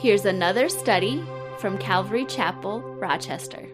Here's another study from Calvary Chapel, Rochester.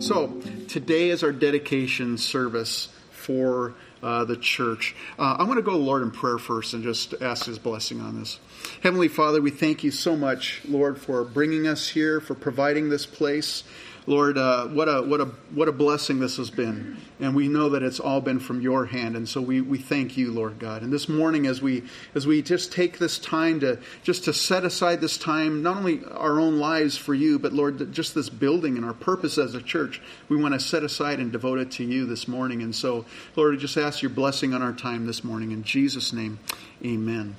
So, today is our dedication service for uh, the church. Uh, I want to go to the Lord in prayer first and just ask His blessing on this. Heavenly Father, we thank you so much, Lord, for bringing us here, for providing this place. Lord, uh, what a what a what a blessing this has been, and we know that it's all been from Your hand, and so we, we thank You, Lord God. And this morning, as we as we just take this time to just to set aside this time, not only our own lives for You, but Lord, just this building and our purpose as a church, we want to set aside and devote it to You this morning. And so, Lord, we just ask Your blessing on our time this morning in Jesus' name, Amen.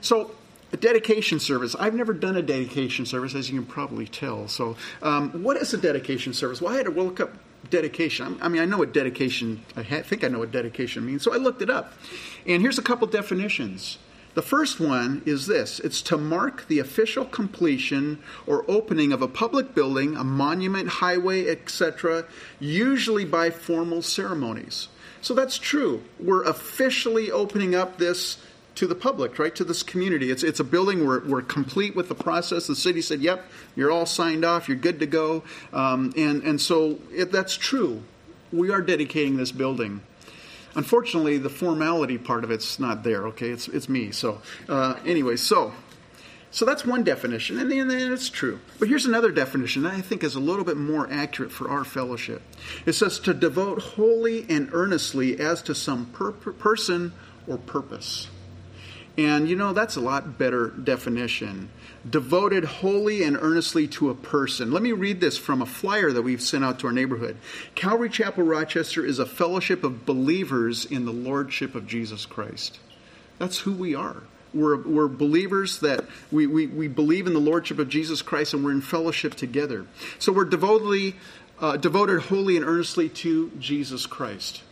So a dedication service. I've never done a dedication service, as you can probably tell. So, um, what is a dedication service? Well, I had to look up dedication. I mean, I know what dedication, I think I know what dedication means. So I looked it up. And here's a couple definitions. The first one is this it's to mark the official completion or opening of a public building, a monument, highway, etc., usually by formal ceremonies. So that's true. We're officially opening up this to the public, right, to this community. It's, it's a building, we're, we're complete with the process. The city said, yep, you're all signed off, you're good to go. Um, and, and so it, that's true. We are dedicating this building. Unfortunately, the formality part of it's not there, okay? It's, it's me. So, uh, anyway, so. So that's one definition, and, and it's true. But here's another definition that I think is a little bit more accurate for our fellowship. It says to devote wholly and earnestly as to some per- person or purpose. And you know, that's a lot better definition. Devoted wholly and earnestly to a person. Let me read this from a flyer that we've sent out to our neighborhood. Calvary Chapel Rochester is a fellowship of believers in the Lordship of Jesus Christ. That's who we are. We're, we're believers that we, we, we believe in the Lordship of Jesus Christ and we're in fellowship together. So we're devotedly, uh, devoted wholly and earnestly to Jesus Christ.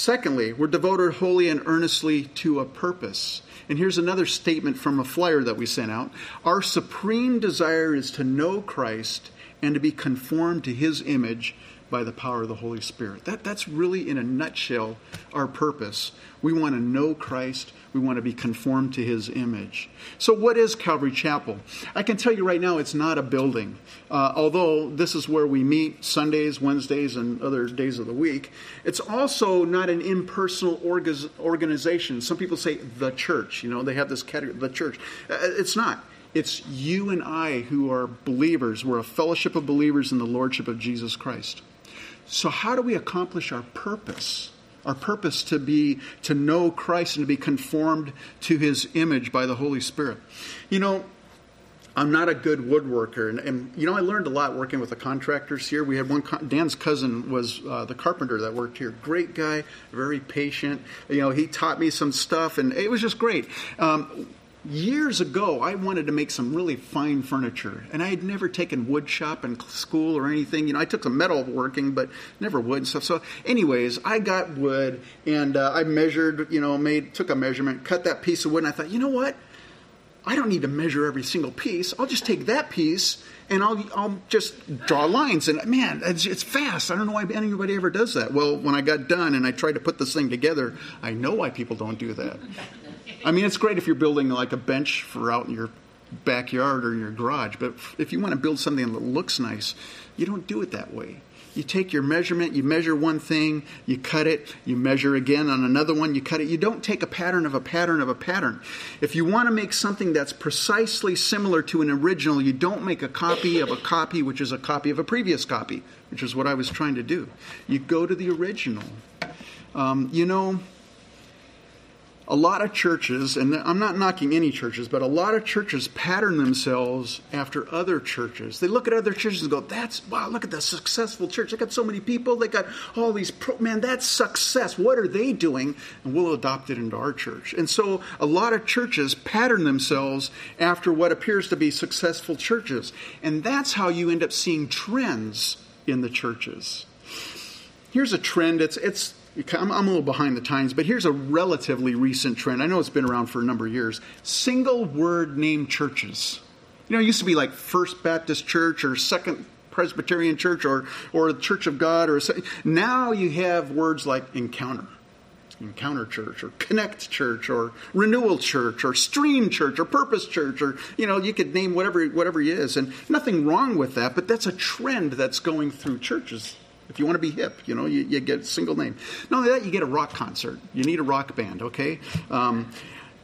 Secondly, we're devoted wholly and earnestly to a purpose. And here's another statement from a flyer that we sent out. Our supreme desire is to know Christ and to be conformed to his image by the power of the Holy Spirit. That, that's really, in a nutshell, our purpose. We want to know Christ. We want to be conformed to his image. So, what is Calvary Chapel? I can tell you right now, it's not a building. Uh, although this is where we meet Sundays, Wednesdays, and other days of the week, it's also not an impersonal organization. Some people say the church. You know, they have this category, the church. Uh, it's not. It's you and I who are believers. We're a fellowship of believers in the Lordship of Jesus Christ. So, how do we accomplish our purpose? Our purpose to be to know Christ and to be conformed to His image by the Holy Spirit. You know, I'm not a good woodworker, and, and, you know I learned a lot working with the contractors here. We had one Dan's cousin was uh, the carpenter that worked here. Great guy, very patient. You know he taught me some stuff, and it was just great. Um, years ago, I wanted to make some really fine furniture, and I had never taken wood shop in school or anything. You know, I took some metal working, but never wood and stuff. So, anyways, I got wood, and uh, I measured. You know, made took a measurement, cut that piece of wood, and I thought, you know what? I don't need to measure every single piece. I'll just take that piece and I'll, I'll just draw lines. And man, it's, it's, fast. I don't know why anybody ever does that. Well, when I got done and I tried to put this thing together, I know why people don't do that. I mean, it's great if you're building like a bench for out in your backyard or your garage, but if you want to build something that looks nice, you don't do it that way. You take your measurement, you measure one thing, you cut it, you measure again on another one, you cut it. You don't take a pattern of a pattern of a pattern. If you want to make something that's precisely similar to an original, you don't make a copy of a copy, which is a copy of a previous copy, which is what I was trying to do. You go to the original. Um, you know, a lot of churches, and I'm not knocking any churches, but a lot of churches pattern themselves after other churches. They look at other churches and go, "That's wow! Look at the successful church. They got so many people. They got all these pro- man. That's success. What are they doing?" And we'll adopt it into our church. And so, a lot of churches pattern themselves after what appears to be successful churches, and that's how you end up seeing trends in the churches. Here's a trend. It's it's I'm, I'm, a little behind the times, but here's a relatively recent trend. I know it's been around for a number of years. Single word name churches. You know, it used to be like First Baptist Church or Second Presbyterian Church or or Church of God or now you have words like encounter, Encounter Church or Connect Church or Renewal Church or Stream Church or Purpose Church or you know you could name whatever whatever he is and nothing wrong with that but that's a trend that's going through churches if you want to be hip you know you, you get a single name not only that you get a rock concert you need a rock band okay um,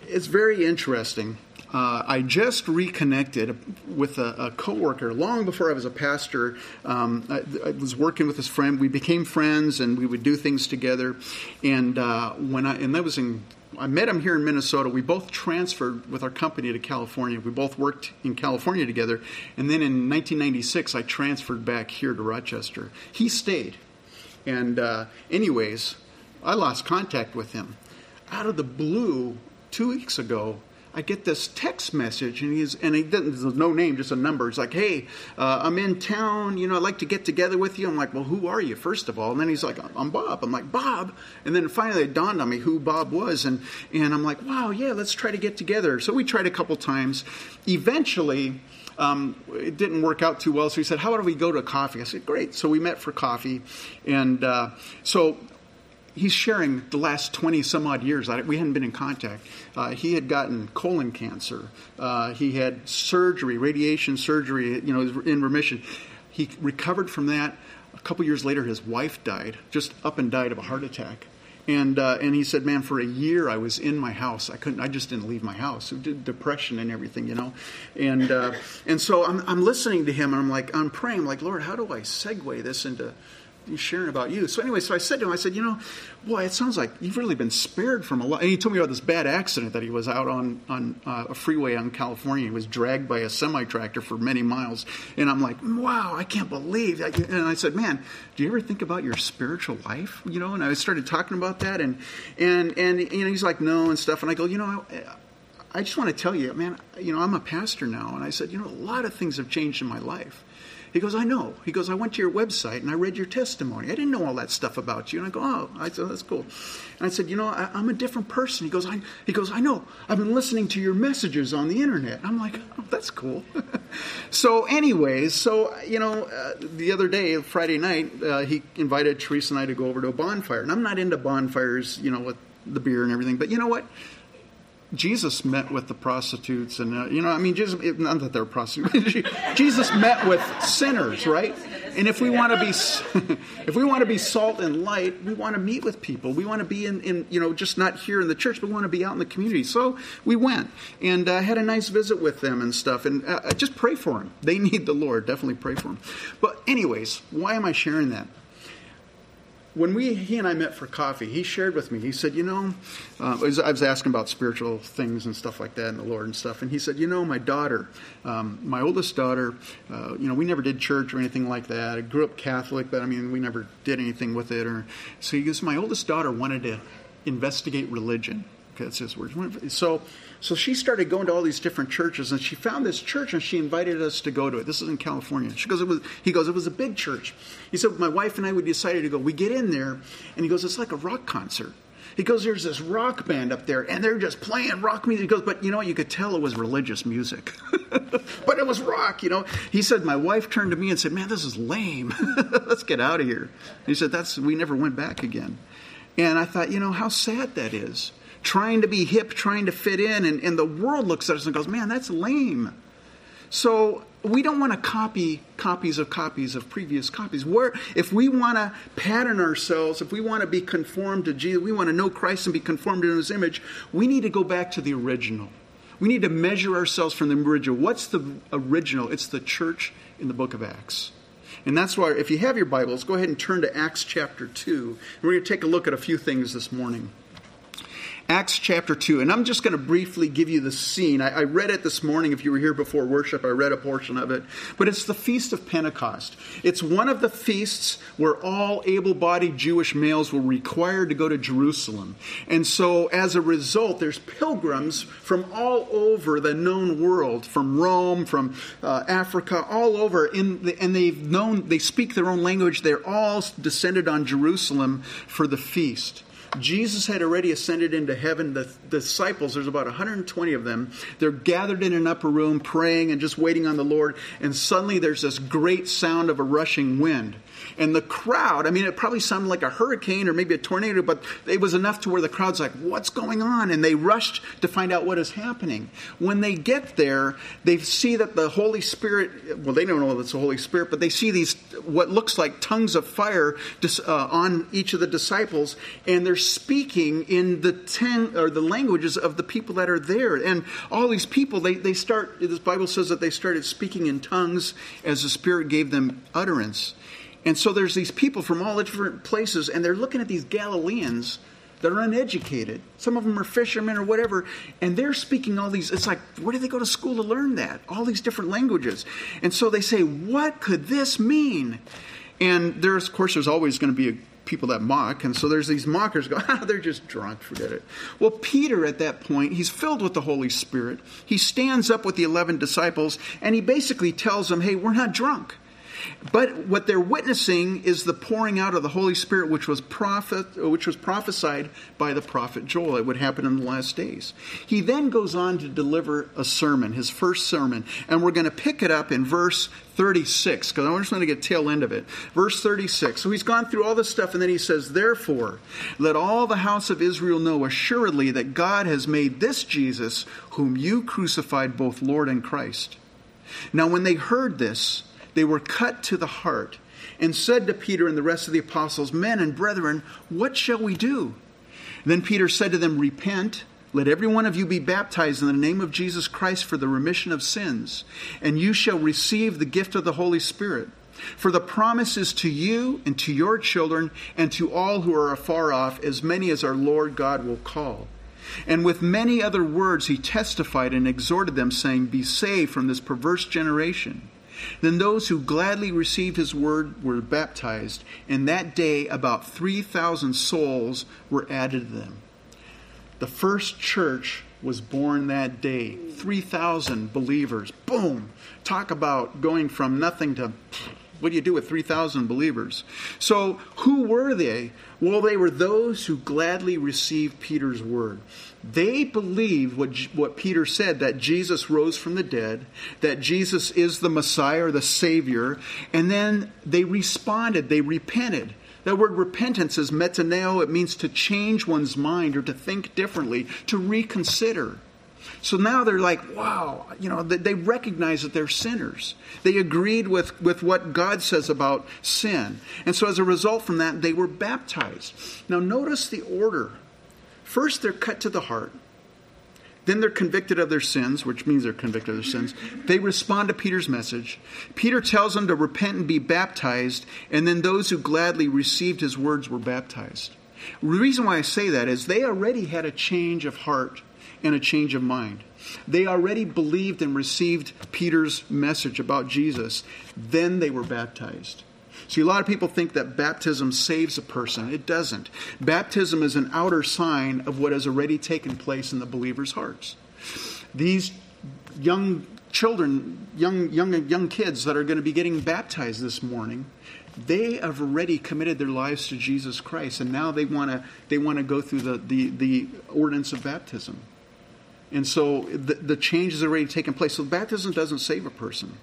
it's very interesting uh, I just reconnected with a, a, coworker long before I was a pastor. Um, I, I, was working with this friend. We became friends, and we would do things together. And uh, when I and that was in. I met him here in Minnesota. We both transferred with our company to California. We both worked in California together. And then in 1996, I transferred back here to Rochester. He stayed. And, uh, anyways, I lost contact with him. Out of the blue, two weeks ago, I get this text message, and he's and he doesn't. There's no name, just a number. He's like, "Hey, uh, I'm in town. You know, I'd like to get together with you." I'm like, "Well, who are you?" First of all, and then he's like, "I'm Bob." I'm like, "Bob," and then finally it dawned on me who Bob was, and and I'm like, "Wow, yeah, let's try to get together." So we tried a couple times. Eventually. Um, it didn't work out too well, so he said, "How about we go to coffee?" I said, "Great." So we met for coffee, and uh, so he's sharing the last 20 some odd years. We hadn't been in contact. Uh, he had gotten colon cancer. Uh, he had surgery, radiation surgery, you know, in remission. He recovered from that. A couple years later, his wife died, just up and died of a heart attack. And, uh, and he said, man, for a year I was in my house. I couldn't, I just didn't leave my house. depression and everything, you know. And, uh, and so I'm, I'm listening to him and I'm like, I'm praying, I'm like, Lord, how do I segue this into sharing about you. So anyway, so I said to him, I said, you know, boy, it sounds like you've really been spared from a lot. And he told me about this bad accident that he was out on on uh, a freeway on California. He was dragged by a semi tractor for many miles. And I'm like, wow, I can't believe. That. And I said, man, do you ever think about your spiritual life? You know, and I started talking about that, and and and you know, he's like, no, and stuff. And I go, you know. I, I just want to tell you, man, you know, I'm a pastor now. And I said, you know, a lot of things have changed in my life. He goes, I know. He goes, I went to your website and I read your testimony. I didn't know all that stuff about you. And I go, oh, I said, that's cool. And I said, you know, I, am a different person. He goes, I, he goes, I know. I've been listening to your messages on the internet. I'm like, oh, that's cool. so, anyways, so you know, uh, the other day, Friday night, uh, he invited Teresa and I to go over to a bonfire. And I'm not into bonfires, you know, with the beer and everything. But you know what? Jesus met with the prostitutes, and uh, you know, I mean, Jesus, not that they're prostitutes. Jesus met with sinners, right? And if we want to be, if we want to be salt and light, we want to meet with people. We want to be in, in, you know, just not here in the church, but we want to be out in the community. So we went and uh, had a nice visit with them and stuff, and uh, just pray for them. They need the Lord. Definitely pray for them. But anyways, why am I sharing that? When we he and I met for coffee, he shared with me. He said, "You know, uh, I was asking about spiritual things and stuff like that, and the Lord and stuff. And he said, "You know, my daughter, um, my oldest daughter, uh, you know, we never did church or anything like that. I grew up Catholic, but I mean, we never did anything with it. Or so he goes, my oldest daughter wanted to investigate religion. That's his words. So." So she started going to all these different churches, and she found this church, and she invited us to go to it. This is in California. She goes, it was, he goes, it was a big church. He said, my wife and I, we decided to go. We get in there, and he goes, it's like a rock concert. He goes, there's this rock band up there, and they're just playing rock music. He goes, but you know, you could tell it was religious music, but it was rock. You know, he said, my wife turned to me and said, man, this is lame. Let's get out of here. He said, that's we never went back again. And I thought, you know, how sad that is trying to be hip, trying to fit in, and, and the world looks at us and goes, man, that's lame. So we don't want to copy copies of copies of previous copies. Where if we want to pattern ourselves, if we want to be conformed to Jesus, we want to know Christ and be conformed to His image, we need to go back to the original. We need to measure ourselves from the original. What's the original? It's the church in the book of Acts. And that's why, if you have your Bibles, go ahead and turn to Acts chapter 2. And we're going to take a look at a few things this morning. Acts chapter 2. And I'm just going to briefly give you the scene. I, I, read it this morning. If you were here before worship, I read a portion of it. But it's the Feast of Pentecost. It's one of the feasts where all able bodied Jewish males were required to go to Jerusalem. And so as a result, there's pilgrims from all over the known world, from Rome, from uh, Africa, all over. The, and they've known, they speak their own language. They're all descended on Jerusalem for the feast. Jesus had already ascended into heaven. The, the, disciples, there's about 120 of them, they're gathered in an upper room praying and just waiting on the Lord. And suddenly there's this great sound of a rushing wind. And the crowd, I mean, it probably sounded like a hurricane or maybe a tornado, but it was enough to where the crowd's like, what's going on? And they rushed to find out what is happening. When they get there, they see that the Holy Spirit, well, they don't know it's the Holy Spirit, but they see these, what looks like tongues of fire uh, on each of the disciples, and they're speaking in the ten, or the languages of the people that are there. And all these people, they, they start, this Bible says that they started speaking in tongues as the Spirit gave them utterance. And so there's these people from all the different places, and they're looking at these Galileans that are uneducated. Some of them are fishermen or whatever, and they're speaking all these. It's like, where do they go to school to learn that? All these different languages. And so they say, what could this mean? And there's, of course, there's always going to be people that mock, and so there's these mockers go, ah, they're just drunk, forget it. Well, Peter at that point, he's filled with the Holy Spirit. He stands up with the 11 disciples, and he basically tells them, hey, we're not drunk. But what they're witnessing is the pouring out of the Holy Spirit, which was prophet, which was prophesied by the prophet Joel. It would happen in the last days. He then goes on to deliver a sermon, his first sermon, and we're going to pick it up in verse 36 because I'm just going to get tail end of it. Verse 36. So he's gone through all this stuff, and then he says, "Therefore, let all the house of Israel know assuredly that God has made this Jesus, whom you crucified, both Lord and Christ." Now, when they heard this, they were cut to the heart and said to Peter and the rest of the apostles, Men and brethren, what shall we do? Then Peter said to them, Repent, let every one of you be baptized in the name of Jesus Christ for the remission of sins, and you shall receive the gift of the Holy Spirit. For the promise is to you and to your children and to all who are afar off, as many as our Lord God will call. And with many other words he testified and exhorted them, saying, Be saved from this perverse generation. Then those who gladly received his word were baptized, and that day about 3,000 souls were added to them. The first church was born that day. 3,000 believers. Boom! Talk about going from nothing to what do you do with 3,000 believers? So, who were they? Well, they were those who gladly received Peter's word. They believed what, what Peter said that Jesus rose from the dead, that Jesus is the Messiah or the Savior, and then they responded, they repented. That word repentance is metaneo, it means to change one's mind or to think differently, to reconsider. So now they're like, wow, you know, they recognize that they're sinners. They agreed with, with what God says about sin. And so as a result from that, they were baptized. Now notice the order First, they're cut to the heart. Then they're convicted of their sins, which means they're convicted of their sins. They respond to Peter's message. Peter tells them to repent and be baptized, and then those who gladly received his words were baptized. The reason why I say that is they already had a change of heart and a change of mind. They already believed and received Peter's message about Jesus. Then they were baptized. See, a lot of people think that baptism saves a person. It doesn't. Baptism is an outer sign of what has already taken place in the believer's hearts. These young children, young, young, young kids that are going to be getting baptized this morning, they have already committed their lives to Jesus Christ, and now they want to they want to go through the, the, the ordinance of baptism. And so the, the change has already taken place. So baptism doesn't save a person.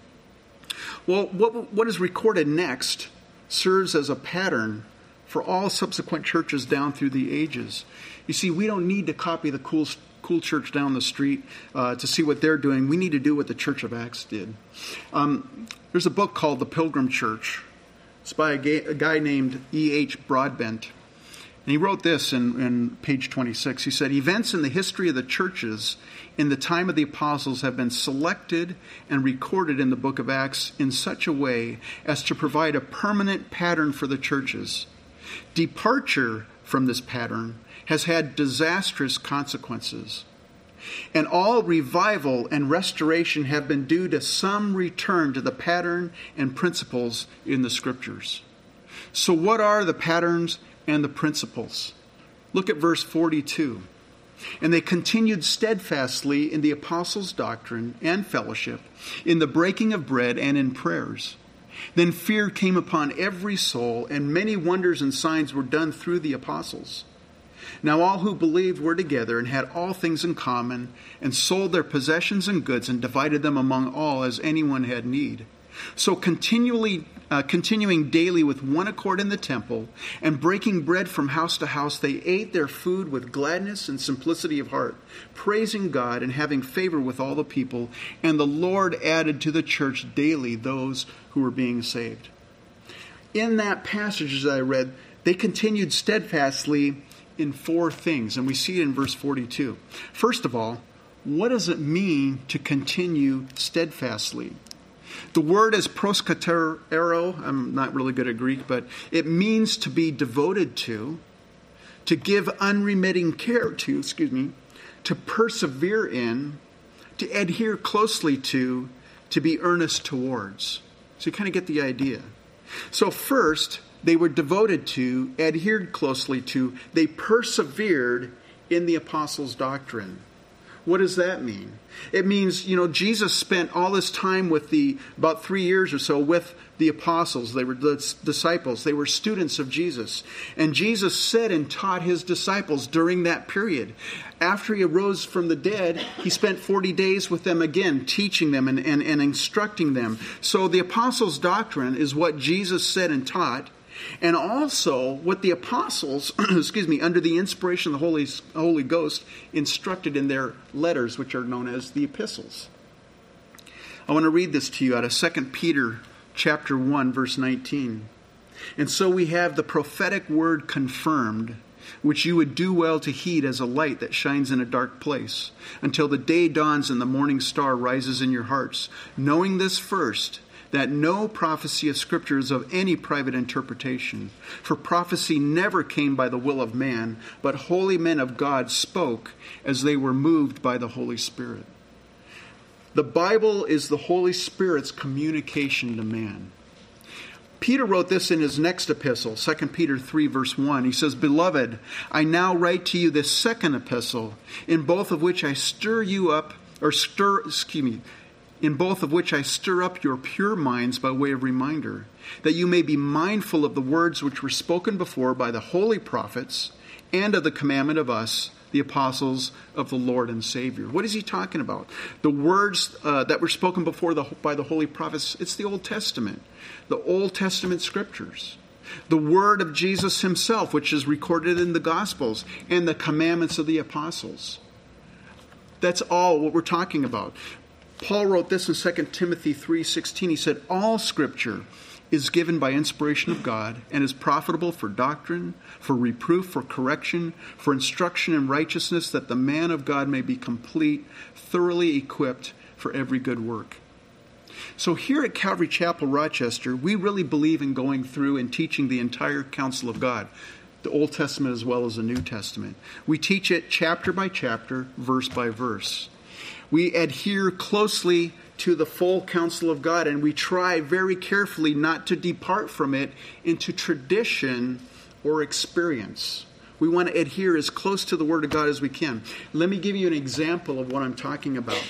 Well, what, what is recorded next serves as a pattern for all subsequent churches down through the ages. You see, we don't need to copy the cool, cool church down the street uh, to see what they're doing. We need to do what the Church of Acts did. Um, there's a book called The Pilgrim Church. It's by a, guy named E.H. Broadbent. And he wrote this in, in page 26. He said, Events in the history of the churches in the time of the apostles have been selected and recorded in the book of Acts in such a way as to provide a permanent pattern for the churches. Departure from this pattern has had disastrous consequences. And all revival and restoration have been due to some return to the pattern and principles in the scriptures. So, what are the patterns and the principles? Look at verse 42. And they continued steadfastly in the apostles' doctrine and fellowship, in the breaking of bread and in prayers. Then fear came upon every soul, and many wonders and signs were done through the apostles. Now all who believed were together and had all things in common, and sold their possessions and goods, and divided them among all as anyone had need. So continually uh, continuing daily with one accord in the temple and breaking bread from house to house, they ate their food with gladness and simplicity of heart, praising God and having favor with all the people. And the Lord added to the church daily those who were being saved. In that passage that I read, they continued steadfastly in four things, and we see it in verse 42. First of all, what does it mean to continue steadfastly? The word is proskatero. I'm not really good at Greek, but it means to be devoted to, to give unremitting care to, excuse me, to persevere in, to adhere closely to, to be earnest towards. So you kind of get the idea. So, first, they were devoted to, adhered closely to, they persevered in the apostles' doctrine. What does that mean? It means, you know, Jesus spent all this time with the, about three years or so, with the apostles. They were the disciples. They were students of Jesus. And Jesus said and taught his disciples during that period. After he arose from the dead, he spent 40 days with them again, teaching them and, and, and instructing them. So the apostles' doctrine is what Jesus said and taught and also what the apostles, excuse me, under the inspiration of the Holy, Holy Ghost, instructed in their letters, which are known as the epistles. I want to read this to you out of 2 Peter chapter 1, verse 19. And so we have the prophetic word confirmed, which you would do well to heed as a light that shines in a dark place, until the day dawns and the morning star rises in your hearts. Knowing this first, that no prophecy of Scripture is of any private interpretation. For prophecy never came by the will of man, but holy men of God spoke as they were moved by the Holy Spirit. The Bible is the Holy Spirit's communication to man. Peter wrote this in his next epistle, 2 Peter 3, verse 1. He says, Beloved, I now write to you this second epistle, in both of which I stir you up, or stir, excuse me, in both of which I stir up your pure minds by way of reminder, that you may be mindful of the words which were spoken before by the holy prophets, and of the commandment of us, the apostles of the Lord and Savior. What is he talking about? The words uh, that were spoken before the, by the holy prophets, it's the Old Testament, the Old Testament scriptures. The word of Jesus himself, which is recorded in the Gospels, and the commandments of the apostles. That's all what we're talking about. Paul wrote this in 2 Timothy 3:16. He said, "All scripture is given by inspiration of God and is profitable for doctrine, for reproof, for correction, for instruction in righteousness, that the man of God may be complete, thoroughly equipped for every good work." So here at Calvary Chapel, Rochester, we really believe in going through and teaching the entire counsel of God, the Old Testament as well as the New Testament. We teach it chapter by chapter, verse by verse we adhere closely to the full counsel of God and we try very carefully not to depart from it into tradition or experience. We want to adhere as close to the Word of God as we can. Let me give you an example of what I'm talking about.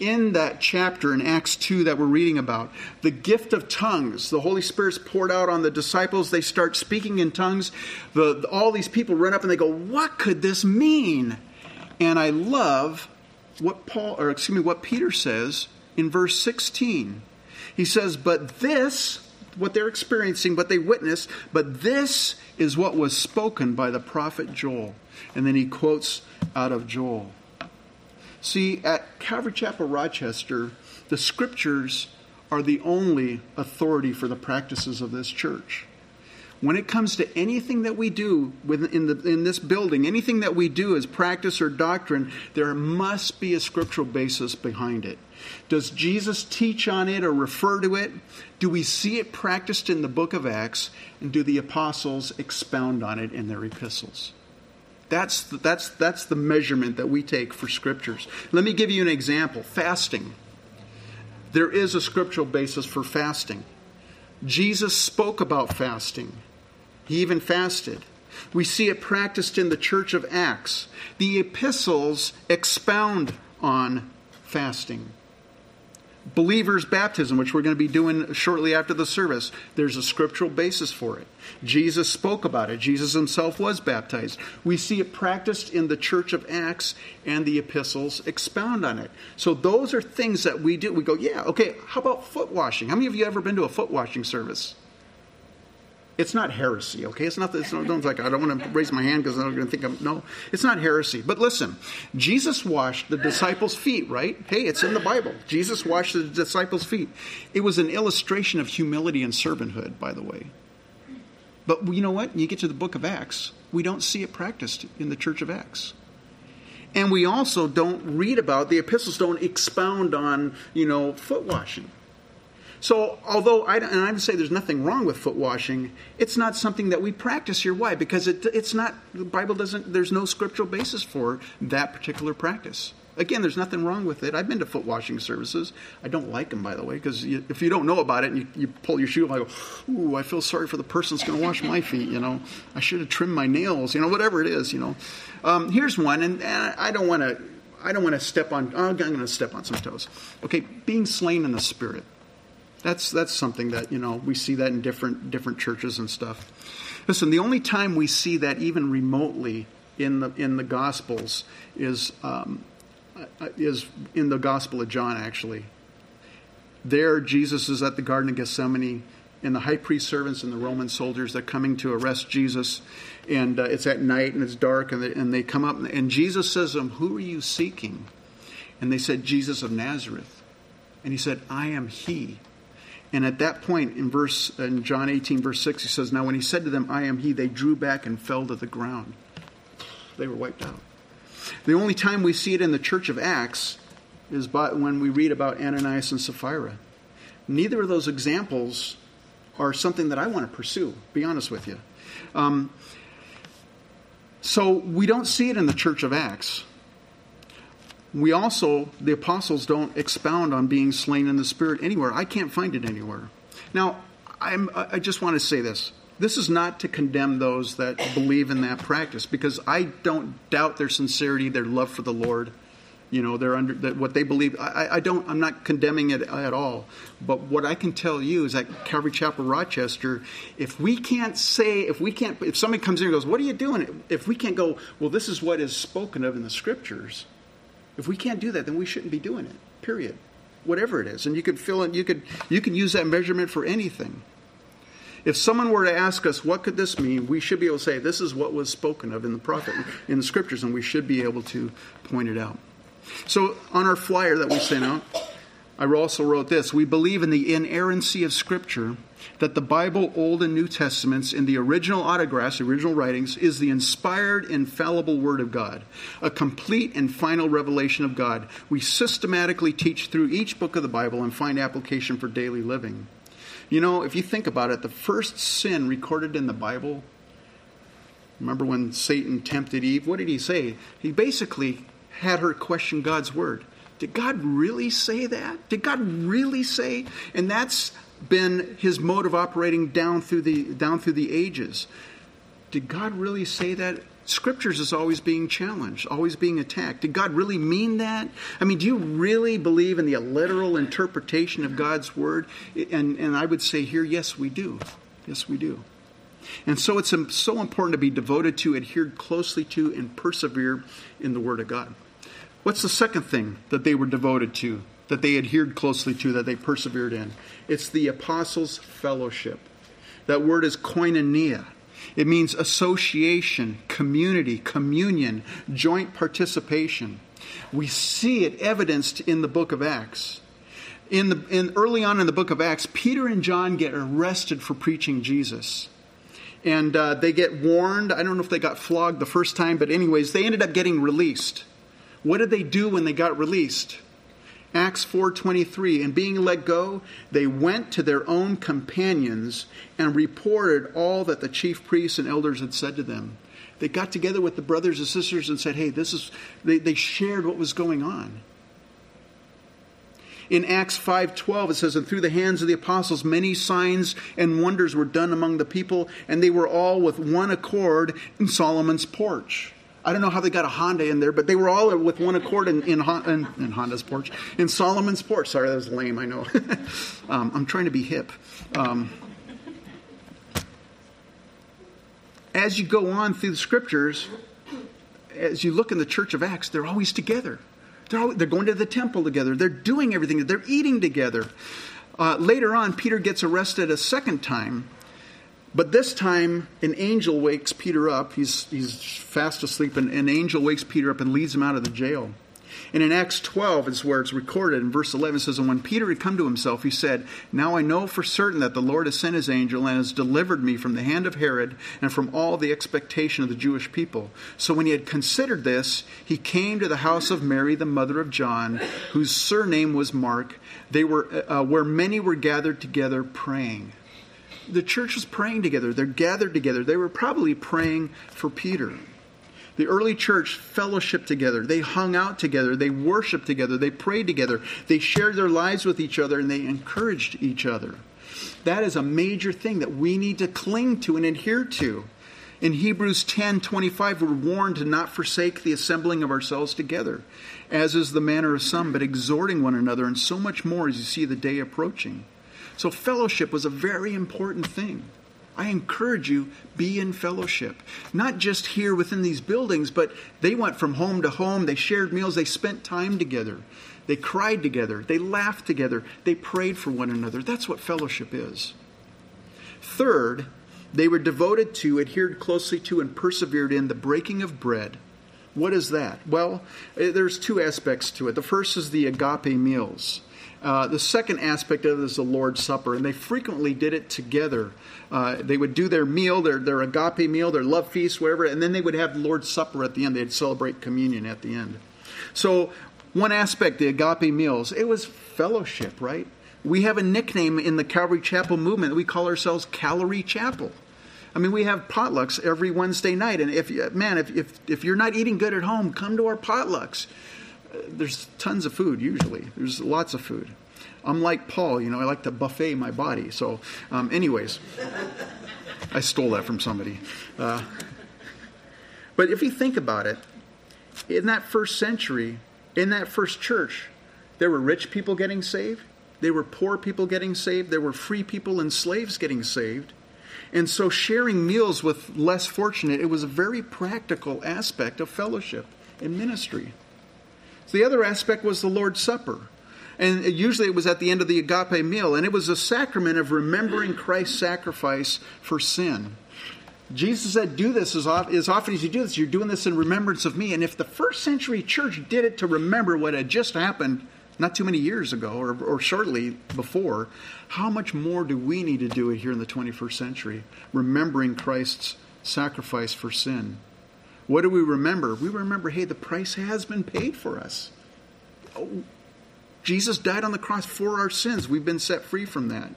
In that chapter in Acts 2 that we're reading about, the gift of tongues, the Holy Spirit's poured out on the disciples. They start speaking in tongues. The, all these people run up and they go, What could this mean? And I love what Paul, or excuse me, what Peter says in verse 16. He says, But this, what they're experiencing, what they witness, but this is what was spoken by the prophet Joel. And then he quotes out of Joel. See, at Calvary Chapel, Rochester, the scriptures are the only authority for the practices of this church when it comes to anything that we do in, the, in this building, anything that we do as practice or doctrine, there must be a scriptural basis behind it. Does Jesus teach on it or refer to it? Do we see it practiced in the book of Acts? And do the apostles expound on it in their epistles? That's the, that's, that's the measurement that we take for scriptures. Let me give you an example fasting. There is a scriptural basis for fasting. Jesus spoke about fasting. He even fasted. We see it practiced in the church of Acts. The epistles expound on fasting. Believers' baptism, which we're going to be doing shortly after the service, there's a scriptural basis for it. Jesus spoke about it. Jesus himself was baptized. We see it practiced in the church of Acts, and the epistles expound on it. So those are things that we do. We go, yeah, okay, how about foot washing? How many of you ever been to a foot washing service? It's not heresy, okay? It's not, it's not don't like, I don't want to raise my hand because I'm going to think I'm, no, it's not heresy. But listen, Jesus washed the disciples' feet, right? Hey, it's in the Bible. Jesus washed the disciples' feet. It was an illustration of humility and servanthood, by the way. But you know what? You get to the book of Acts, we don't see it practiced in the church of Acts. And we also don't read about, the epistles don't expound on, you know, foot washing. So, although I, and I would say there's nothing wrong with foot washing, it's not something that we practice here. Why? Because it, it's not, the Bible doesn't, there's no scriptural basis for that particular practice. Again, there's nothing wrong with it. I've been to foot washing services. I don't like them, by the way, because if you don't know about it and you, you pull your shoe, I go, ooh, I feel sorry for the person that's going to wash my feet. You know, I should have trimmed my nails. You know, whatever it is. You know, um, here's one, and, and I don't want to. I don't want to step on. I'm going to step on some toes. Okay, being slain in the spirit. That's that's something that you know we see that in different different churches and stuff. Listen, the only time we see that even remotely in the in the Gospels is um, uh, is in the Gospel of John, actually. There, Jesus is at the Garden of Gethsemane, and the high priest servants and the Roman soldiers are coming to arrest Jesus. And uh, it's at night and it's dark, and they, and they come up, and Jesus says to them, Who are you seeking? And they said, Jesus of Nazareth. And he said, I am he. And at that point, in verse in John 18, verse 6, he says, Now when he said to them, I am he, they drew back and fell to the ground. They were wiped out. The only time we see it in the church of Acts is by, when we read about Ananias and Sapphira. Neither of those examples are something that I want to pursue, be honest with you. Um, so we don't see it in the church of Acts. We also, the apostles don't expound on being slain in the spirit anywhere. I can't find it anywhere. Now, I'm, I just want to say this. This is not to condemn those that believe in that practice because I don't doubt their sincerity, their love for the Lord. You know, they're under that what they believe. I, I don't. I'm not condemning it at all. But what I can tell you is that Calvary Chapel Rochester, if we can't say, if we can't, if somebody comes in and goes, "What are you doing?" If we can't go, well, this is what is spoken of in the Scriptures. If we can't do that, then we shouldn't be doing it. Period. Whatever it is, and you could fill in. You could you can use that measurement for anything. If someone were to ask us, what could this mean? We should be able to say, this is what was spoken of in the prophet, in the scriptures, and we should be able to point it out. So on our flyer that we sent out, I also wrote this We believe in the inerrancy of Scripture, that the Bible, Old and New Testaments, in the original autographs, original writings, is the inspired, infallible Word of God, a complete and final revelation of God. We systematically teach through each book of the Bible and find application for daily living. You know, if you think about it, the first sin recorded in the Bible, remember when Satan tempted Eve? What did he say? He basically had her question God's word. Did God really say that? Did God really say? And that's been his mode of operating down through the down through the ages. Did God really say that? scriptures is always being challenged, always being attacked. Did God really mean that? I mean, do you really believe in the literal interpretation of God's word? And, and I would say here, yes, we do. Yes, we do. And so it's so important to be devoted to, adhered closely to, and persevere in the Word of God. What's the second thing that they were devoted to, that they adhered closely to, that they persevered in? It's the apostles' fellowship. That word is koinonia. It means association, community, communion, joint participation. We see it evidenced in the book of Acts. In the, in, early on in the book of Acts, Peter and John get arrested for preaching Jesus. And uh, they get warned. I don't know if they got flogged the first time, but, anyways, they ended up getting released. What did they do when they got released? Acts 4:23 and being let go they went to their own companions and reported all that the chief priests and elders had said to them. They got together with the brothers and sisters and said, "Hey, this is they, they shared what was going on." In Acts 5:12 it says and through the hands of the apostles many signs and wonders were done among the people and they were all with one accord in Solomon's porch. I don't know how they got a Honda in there, but they were all with one accord in, in, in, in Honda's porch, in Solomon's porch. Sorry, that was lame, I know. um, I'm trying to be hip. Um, as you go on through the scriptures, as you look in the church of Acts, they're always together. They're, always, they're going to the temple together. They're doing everything. They're eating together. Uh, later on, Peter gets arrested a second time but this time, an angel wakes Peter up. He's, he's fast asleep, and an angel wakes Peter up and leads him out of the jail. And in Acts 12 is where it's recorded. In verse 11 says, And when Peter had come to himself, he said, Now I know for certain that the Lord has sent his angel and has delivered me from the hand of Herod and from all the expectation of the Jewish people. So when he had considered this, he came to the house of Mary, the mother of John, whose surname was Mark, they were, uh, where many were gathered together praying the church was praying together. They're gathered together. They were probably praying for Peter. The early church fellowshiped together. They hung out together. They worshiped together. They prayed together. They shared their lives with each other and they encouraged each other. That is a major thing that we need to cling to and adhere to. In Hebrews 10 25, we're warned to not forsake the assembling of ourselves together, as is the manner of some, but exhorting one another, and so much more as you see the day approaching. So, fellowship was a very important thing. I encourage you, be in fellowship. Not just here within these buildings, but they went from home to home. They shared meals. They spent time together. They cried together. They laughed together. They prayed for one another. That's what fellowship is. Third, they were devoted to, adhered closely to, and persevered in the breaking of bread. What is that? Well, eh, there's two aspects to it. The first is the agape meals. Uh, the second aspect of it is the Lord's Supper, and they frequently did it together. Uh, they would do their meal, their, their agape meal, their love feast, whatever, and then they would have the Lord's Supper at the end. They'd celebrate communion at the end. So, one aspect, the agape meals, it was fellowship, right? We have a nickname in the Calvary Chapel movement. We call ourselves Calorie Chapel. I mean, we have potlucks every Wednesday night, and if man, if, if if you're not eating good at home, come to our potlucks there's tons of food usually. There's lots of food. I'm like Paul, you know, I like to buffet my body. So, um, anyways, I stole that from somebody. Uh, but if you think about it, in that first century, in that first church, there were rich people getting saved, there were poor people getting saved, there were free people and slaves getting saved. And so, sharing meals with less fortunate, it was a very practical aspect of fellowship and ministry. So the other aspect was the Lord's Supper. And usually it was at the end of the agape meal, and it was a sacrament of remembering Christ's sacrifice for sin. Jesus said, Do this as often, as you do this, you're doing this in remembrance of me. And if the first century church did it to remember what had just happened not too many years ago or, or shortly before, how much more do we need to do it here in the 21st century, remembering Christ's sacrifice for sin? What do we remember? We remember, hey, the price has been paid for us. Jesus died on the cross for our sins. We've been set free from that.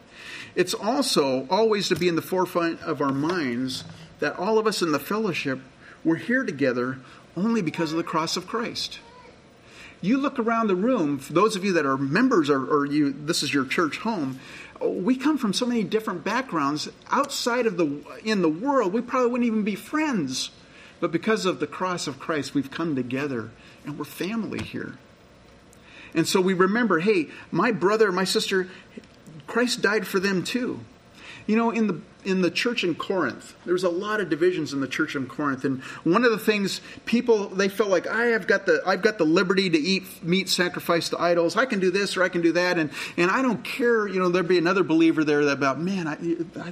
It's also always to be in the forefront of our minds that all of us in the fellowship, we're here together only because of the cross of Christ. You look around the room, those of you that are members or, or you this is your church home, we come from so many different backgrounds. Outside of the in the world, we probably wouldn't even be friends but because of the cross of Christ, we've come together and we're family here. And so we remember hey, my brother, my sister, Christ died for them too. You know, in the in the church in Corinth, there was a lot of divisions in the church in Corinth, and one of the things people they felt like I have got the I've got the liberty to eat meat sacrificed to idols. I can do this or I can do that, and and I don't care. You know, there'd be another believer there that about man, I,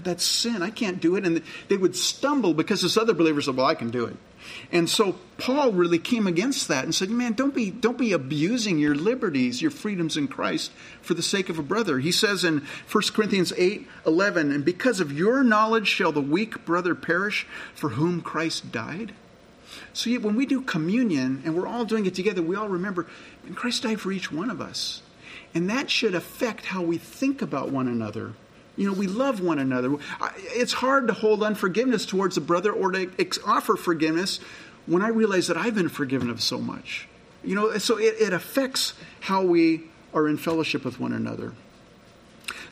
that's sin. I can't do it, and they would stumble because this other believer said, "Well, I can do it." And so Paul really came against that and said, "Man, don't be don't be abusing your liberties, your freedoms in Christ for the sake of a brother." He says in 1 Corinthians 8, 11, "And because of your knowledge shall the weak brother perish for whom Christ died?" So when we do communion and we're all doing it together, we all remember, and Christ died for each one of us. And that should affect how we think about one another you know, we love one another. It's hard to hold unforgiveness towards a brother or to offer forgiveness when I realize that I've been forgiven of so much. You know, so it, it affects how we are in fellowship with one another.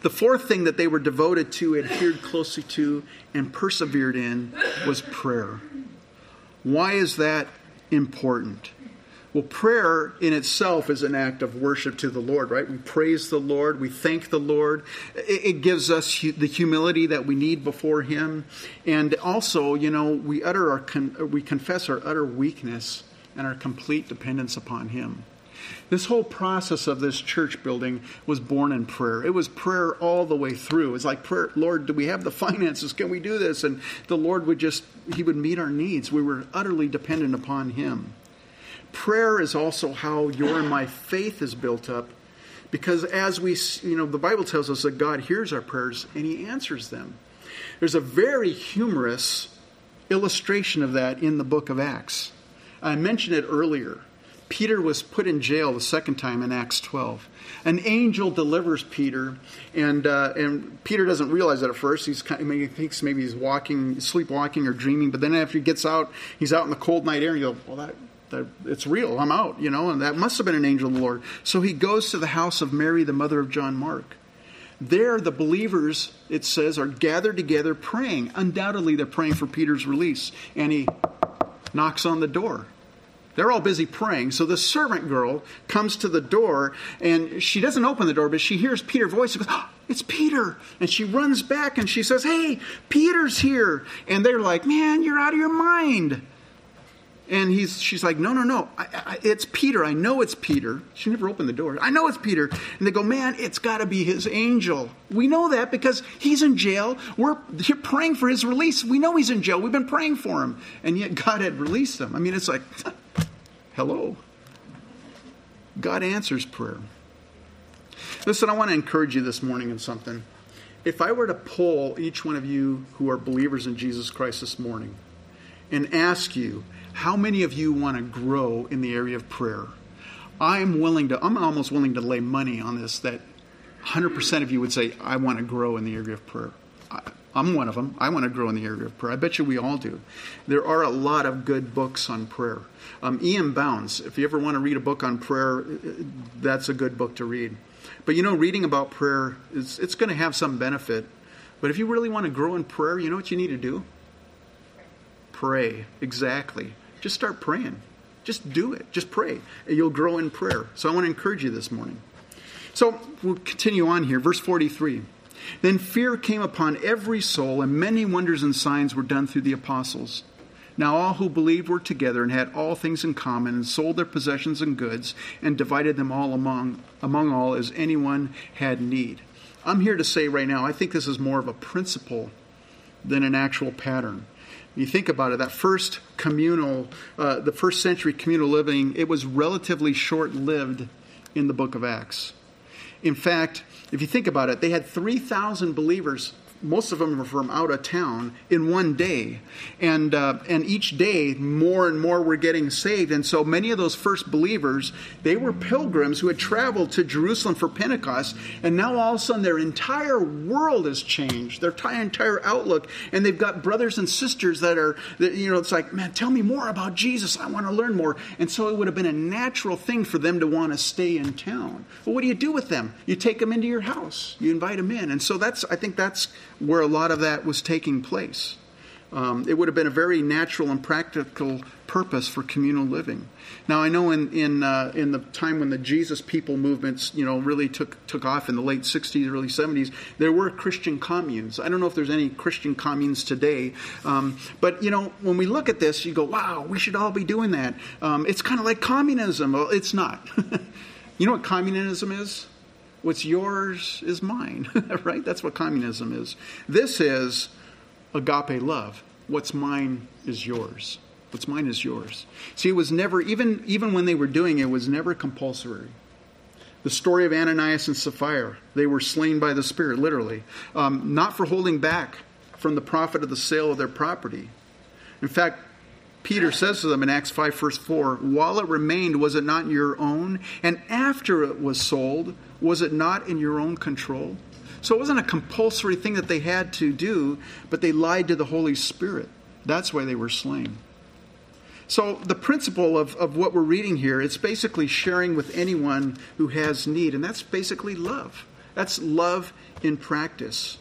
The fourth thing that they were devoted to, adhered closely to, and persevered in was prayer. Why is that important? Well, prayer in itself is an act of worship to the Lord, right? We praise the Lord, we thank the Lord. It gives us the humility that we need before Him, and also, you know, we utter our we confess our utter weakness and our complete dependence upon Him. This whole process of this church building was born in prayer. It was prayer all the way through. It's like prayer, Lord, do we have the finances? Can we do this? And the Lord would just, He would meet our needs. We were utterly dependent upon Him. Prayer is also how your and my faith is built up because as we, you know, the Bible tells us that God hears our prayers and He answers them. There's a very humorous illustration of that in the book of Acts. I mentioned it earlier. Peter was put in jail the second time in Acts 12. An angel delivers Peter, and uh, and Peter doesn't realize that at first. He's kind of, he thinks maybe he's walking, sleepwalking, or dreaming. But then after he gets out, he's out in the cold night air. And you go, well, that it's real. I'm out, you know, and that must have been an angel of the Lord. So he goes to the house of Mary, the mother of John Mark. There, the believers, it says, are gathered together praying. Undoubtedly, they're praying for Peter's release. And he knocks on the door. They're all busy praying. So the servant girl comes to the door and she doesn't open the door, but she hears Peter's voice. Goes, oh, It's Peter. And she runs back and she says, Hey, Peter's here. And they're like, Man, you're out of your mind. And he's, she's like, no, no, no, I, I, it's Peter. I know it's Peter. She never opened the door. I know it's Peter. And they go, man, it's got to be his angel. We know that because he's in jail. We're praying for his release. We know he's in jail. We've been praying for him. And yet God had released him. I mean, it's like, hello. God answers prayer. Listen, I want to encourage you this morning in something. If I were to poll each one of you who are believers in Jesus Christ this morning and ask you, how many of you want to grow in the area of prayer? I'm willing to, I'm almost willing to lay money on this that 100% of you would say, I want to grow in the area of prayer. I, I'm one of them. I want to grow in the area of prayer. I bet you we all do. There are a lot of good books on prayer. Um, E.M. Bounds, if you ever want to read a book on prayer, that's a good book to read. But you know, reading about prayer, is, it's going to have some benefit. But if you really want to grow in prayer, you know what you need to do? Pray. Exactly. Just start praying. Just do it. Just pray. You'll grow in prayer. So I want to encourage you this morning. So we'll continue on here. Verse 43. Then fear came upon every soul, and many wonders and signs were done through the apostles. Now all who believed were together and had all things in common, and sold their possessions and goods, and divided them all among, among all as anyone had need. I'm here to say right now, I think this is more of a principle than an actual pattern you think about it, that first communal, uh, the first century communal living, it was relatively short lived in the book of Acts. In fact, if you think about it, they had 3,000 believers most of them were from out of town in one day. And uh, and each day more and more were getting saved. And so many of those first believers they were pilgrims who had traveled to jerusalem for pentecost. And now all of a sudden their entire world has changed their entire outlook. And they've got brothers and sisters that are that, you know it's like man tell me more about jesus. I want to learn more. And so it would have been a natural thing for them to want to stay in town. Well what do you do with them? You take them into your house. You invite them in. And so that's i think that's where a lot of that was taking place. Um, it would have been a very natural and practical purpose for communal living. Now, I know in in uh, in the time when the Jesus People movements, you know, really took took off in the late '60s, early '70s, there were Christian communes. I don't know if there's any Christian communes today, um, but you know, when we look at this, you go, "Wow, we should all be doing that." Um, it's kind of like communism. Well, it's not. you know what communism is? What's yours is mine, right? That's what communism is. This is agape love. What's mine is yours. What's mine is yours. See, it was never, even, even when they were doing it, it was never compulsory. The story of Ananias and Sapphira, they were slain by the Spirit, literally, um, not for holding back from the profit of the sale of their property. In fact, Peter says to them in Acts 5, verse 4 While it remained, was it not your own? And after it was sold, was it not in your own control? So it wasn't a compulsory thing that they had to do, but they lied to the Holy Spirit. That's why they were slain. So the principle of, of what we're reading here, it's basically sharing with anyone who has need, and that's basically love. That's love in practice.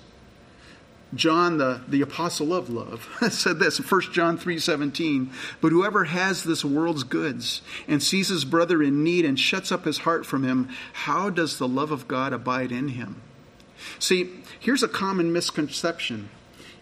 John, the, the apostle of love, said this in 1 John 3.17, But whoever has this world's goods and sees his brother in need and shuts up his heart from him, how does the love of God abide in him? See, here's a common misconception.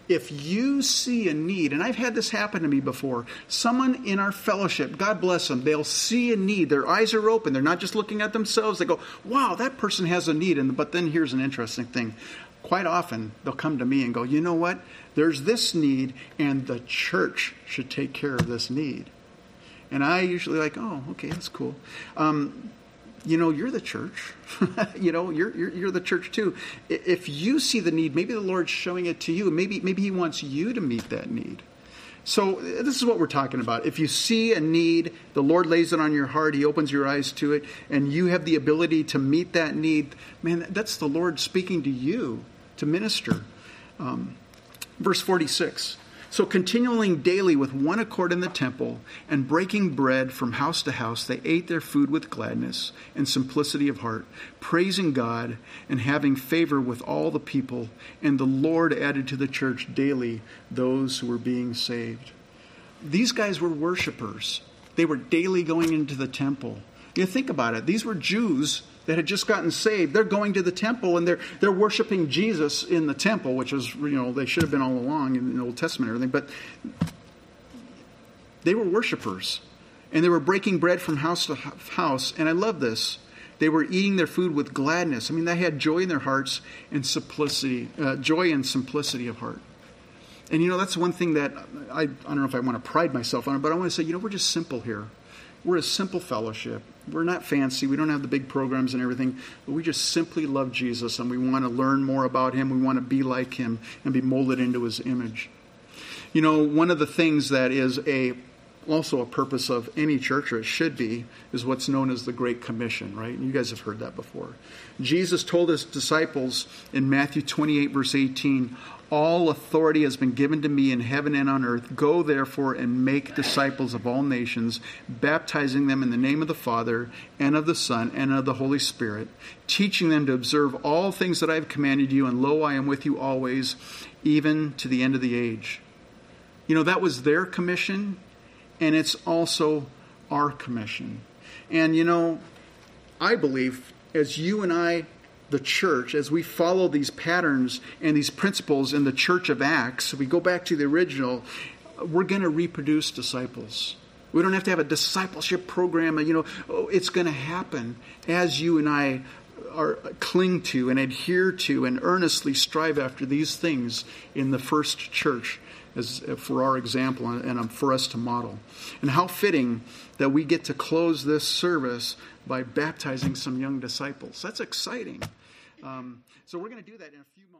If you see a need, and I've had this happen to me before, someone in our fellowship, God bless them, they'll see a need. Their eyes are open. They're not just looking at themselves. They go, wow, that person has a need. And, but then here's an interesting thing. Quite often, they'll come to me and go, you know what? There's this need, and the church should take care of this need. And I usually like, oh, okay, that's cool. Um, you know, you're the church. you know, you're, you're, you're the church too. If you see the need, maybe the Lord's showing it to you. Maybe maybe He wants you to meet that need. So this is what we're talking about. If you see a need, the Lord lays it on your heart. He opens your eyes to it, and you have the ability to meet that need. Man, that's the Lord speaking to you to minister. Um, verse forty six. So, continuing daily with one accord in the temple and breaking bread from house to house, they ate their food with gladness and simplicity of heart, praising God and having favor with all the people. And the Lord added to the church daily those who were being saved. These guys were worshipers, they were daily going into the temple. You think about it, these were Jews that had just gotten saved. They're going to the temple and they're they're worshiping Jesus in the temple, which is you know they should have been all along in the Old Testament and everything. But they were worshipers, and they were breaking bread from house to house. And I love this. They were eating their food with gladness. I mean, they had joy in their hearts and simplicity, uh, joy and simplicity of heart. And you know, that's one thing that I, I don't know if I want to pride myself on but I want to say, you know, we're just simple here. We're a simple fellowship. We're not fancy. We don't have the big programs and everything, but we just simply love Jesus and we want to learn more about him. We want to be like him and be molded into his image. You know, one of the things that is a also a purpose of any church, or it should be, is what's known as the Great Commission, right? And You guys have heard that before. Jesus told his disciples in Matthew 28, verse 18, all authority has been given to me in heaven and on earth. Go therefore and make disciples of all nations, baptizing them in the name of the Father and of the Son and of the Holy Spirit, teaching them to observe all things that I have commanded you, and lo, I am with you always, even to the end of the age. You know, that was their commission, and it's also our commission. And, you know, I believe as you and I the church, as we follow these patterns and these principles in the church of Acts, we go back to the original, we're going to reproduce disciples. We don't have to have a discipleship program. You know, oh, it's going to happen as you and I are cling to and adhere to and earnestly strive after these things in the first church as for our example and for us to model. And how fitting that we get to close this service by baptizing some young disciples. That's exciting. Um, so we're going to do that in a few moments.